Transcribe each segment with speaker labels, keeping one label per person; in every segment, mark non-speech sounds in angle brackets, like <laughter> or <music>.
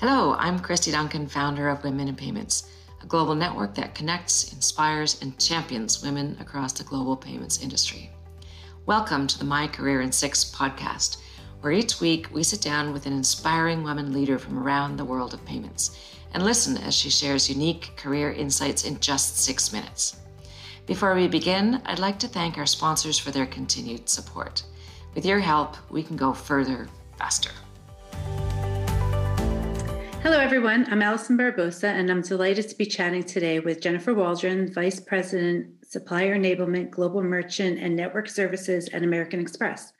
Speaker 1: Hello, I'm Christy Duncan, founder of Women in Payments, a global network that connects, inspires, and champions women across the global payments industry. Welcome to the My Career in Six podcast, where each week we sit down with an inspiring woman leader from around the world of payments and listen as she shares unique career insights in just six minutes. Before we begin, I'd like to thank our sponsors for their continued support. With your help, we can go further faster.
Speaker 2: Hello, everyone. I'm Allison Barbosa, and I'm delighted to be chatting today with Jennifer Waldron, Vice President, Supplier Enablement, Global Merchant, and Network Services at American Express.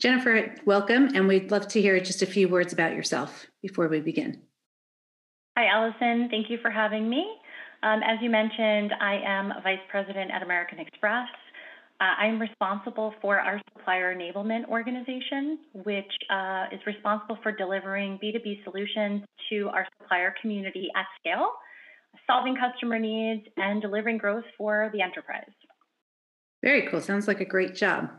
Speaker 2: Jennifer, welcome, and we'd love to hear just a few words about yourself before we begin.
Speaker 3: Hi, Allison. Thank you for having me. Um, as you mentioned, I am Vice President at American Express. Uh, I'm responsible for our supplier enablement organization, which uh, is responsible for delivering B2B solutions to our supplier community at scale, solving customer needs, and delivering growth for the enterprise.
Speaker 2: Very cool. Sounds like a great job.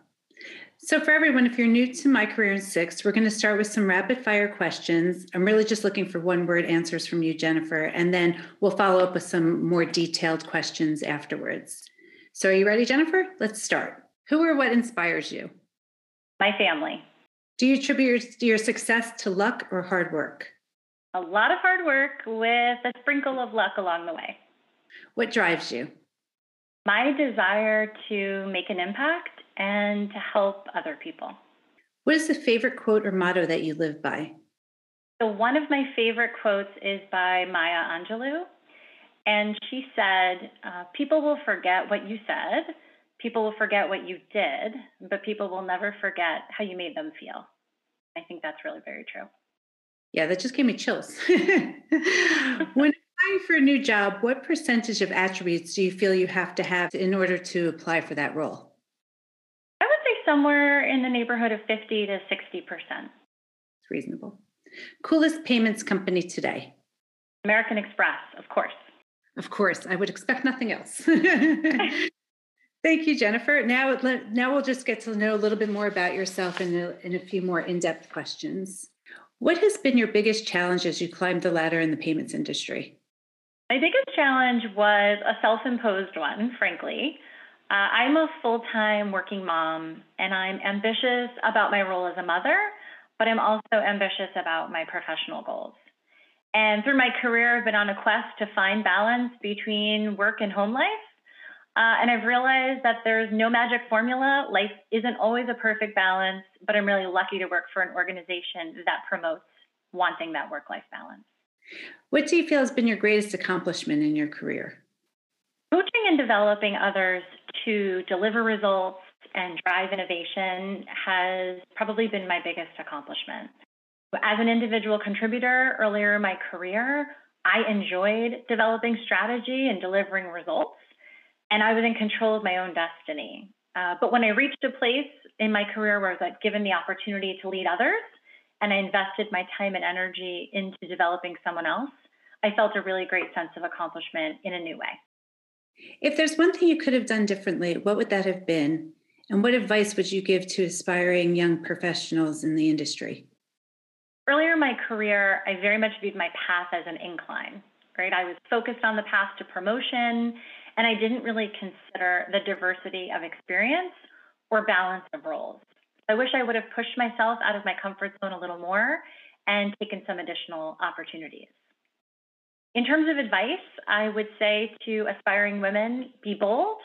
Speaker 2: So, for everyone, if you're new to my career in six, we're going to start with some rapid fire questions. I'm really just looking for one word answers from you, Jennifer, and then we'll follow up with some more detailed questions afterwards. So, are you ready, Jennifer? Let's start. Who or what inspires you?
Speaker 3: My family.
Speaker 2: Do you attribute your, your success to luck or hard work?
Speaker 3: A lot of hard work with a sprinkle of luck along the way.
Speaker 2: What drives you?
Speaker 3: My desire to make an impact and to help other people.
Speaker 2: What is the favorite quote or motto that you live by?
Speaker 3: So, one of my favorite quotes is by Maya Angelou. And she said, uh, People will forget what you said, people will forget what you did, but people will never forget how you made them feel. I think that's really very true.
Speaker 2: Yeah, that just gave me chills. <laughs> when applying for a new job, what percentage of attributes do you feel you have to have in order to apply for that role?
Speaker 3: I would say somewhere in the neighborhood of 50 to 60%.
Speaker 2: It's reasonable. Coolest payments company today?
Speaker 3: American Express, of course.
Speaker 2: Of course, I would expect nothing else. <laughs> Thank you, Jennifer. Now, now we'll just get to know a little bit more about yourself and a, and a few more in-depth questions. What has been your biggest challenge as you climbed the ladder in the payments industry?
Speaker 3: My biggest challenge was a self-imposed one, frankly. Uh, I'm a full-time working mom, and I'm ambitious about my role as a mother, but I'm also ambitious about my professional goals. And through my career, I've been on a quest to find balance between work and home life. Uh, and I've realized that there's no magic formula. Life isn't always a perfect balance, but I'm really lucky to work for an organization that promotes wanting that work life balance.
Speaker 2: What do you feel has been your greatest accomplishment in your career?
Speaker 3: Coaching and developing others to deliver results and drive innovation has probably been my biggest accomplishment. As an individual contributor earlier in my career, I enjoyed developing strategy and delivering results, and I was in control of my own destiny. Uh, but when I reached a place in my career where I was given the opportunity to lead others, and I invested my time and energy into developing someone else, I felt a really great sense of accomplishment in a new way.
Speaker 2: If there's one thing you could have done differently, what would that have been? And what advice would you give to aspiring young professionals in the industry?
Speaker 3: Earlier in my career, I very much viewed my path as an incline, right? I was focused on the path to promotion, and I didn't really consider the diversity of experience or balance of roles. I wish I would have pushed myself out of my comfort zone a little more and taken some additional opportunities. In terms of advice, I would say to aspiring women be bold,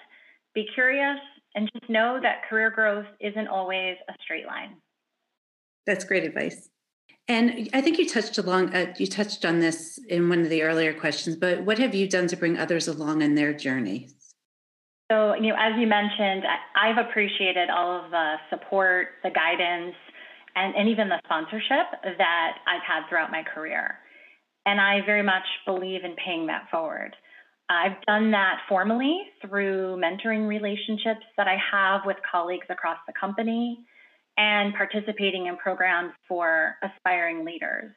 Speaker 3: be curious, and just know that career growth isn't always a straight line.
Speaker 2: That's great advice. And I think you touched along uh, you touched on this in one of the earlier questions, but what have you done to bring others along in their journeys?
Speaker 3: So, you know, as you mentioned, I've appreciated all of the support, the guidance, and, and even the sponsorship that I've had throughout my career. And I very much believe in paying that forward. I've done that formally through mentoring relationships that I have with colleagues across the company and participating in programs for aspiring leaders.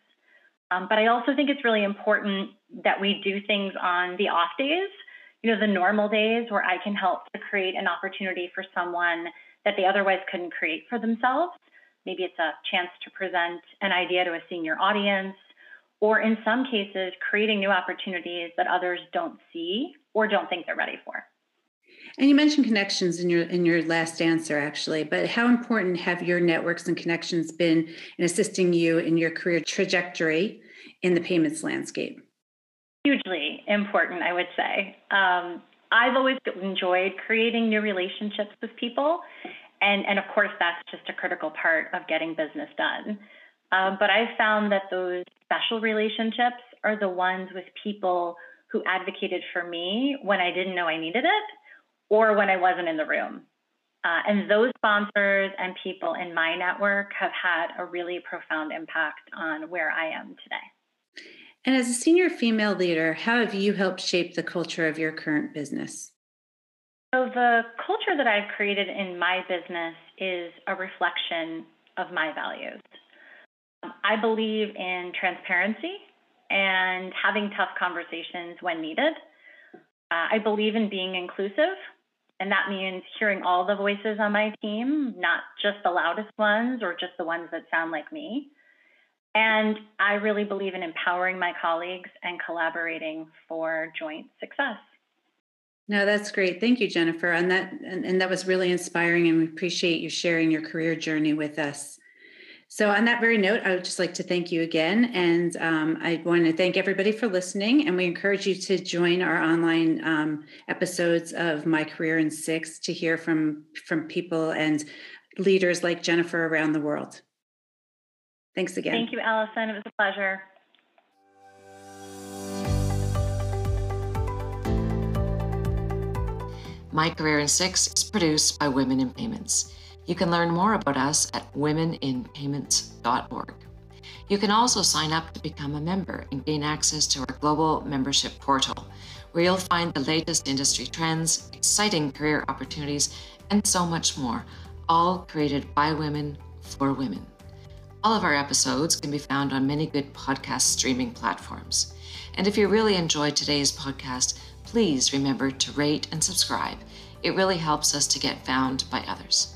Speaker 3: Um, but I also think it's really important that we do things on the off days, you know, the normal days where I can help to create an opportunity for someone that they otherwise couldn't create for themselves. Maybe it's a chance to present an idea to a senior audience, or in some cases, creating new opportunities that others don't see or don't think they're ready for.
Speaker 2: And you mentioned connections in your in your last answer, actually. But how important have your networks and connections been in assisting you in your career trajectory in the payments landscape?
Speaker 3: Hugely important, I would say. Um, I've always enjoyed creating new relationships with people, and and of course that's just a critical part of getting business done. Um, but I've found that those special relationships are the ones with people who advocated for me when I didn't know I needed it or when I wasn't in the room. Uh, and those sponsors and people in my network have had a really profound impact on where I am today.
Speaker 2: And as a senior female leader, how have you helped shape the culture of your current business?
Speaker 3: So, the culture that I've created in my business is a reflection of my values. I believe in transparency and having tough conversations when needed. I believe in being inclusive, and that means hearing all the voices on my team, not just the loudest ones or just the ones that sound like me. And I really believe in empowering my colleagues and collaborating for joint success.
Speaker 2: No, that's great. Thank you, Jennifer. And that and, and that was really inspiring and we appreciate you sharing your career journey with us. So, on that very note, I would just like to thank you again. And um, I want to thank everybody for listening. And we encourage you to join our online um, episodes of My Career in Six to hear from, from people and leaders like Jennifer around the world. Thanks again.
Speaker 3: Thank you, Allison. It was a pleasure.
Speaker 1: My Career in Six is produced by Women in Payments. You can learn more about us at womeninpayments.org. You can also sign up to become a member and gain access to our global membership portal, where you'll find the latest industry trends, exciting career opportunities, and so much more, all created by women for women. All of our episodes can be found on many good podcast streaming platforms. And if you really enjoyed today's podcast, please remember to rate and subscribe. It really helps us to get found by others.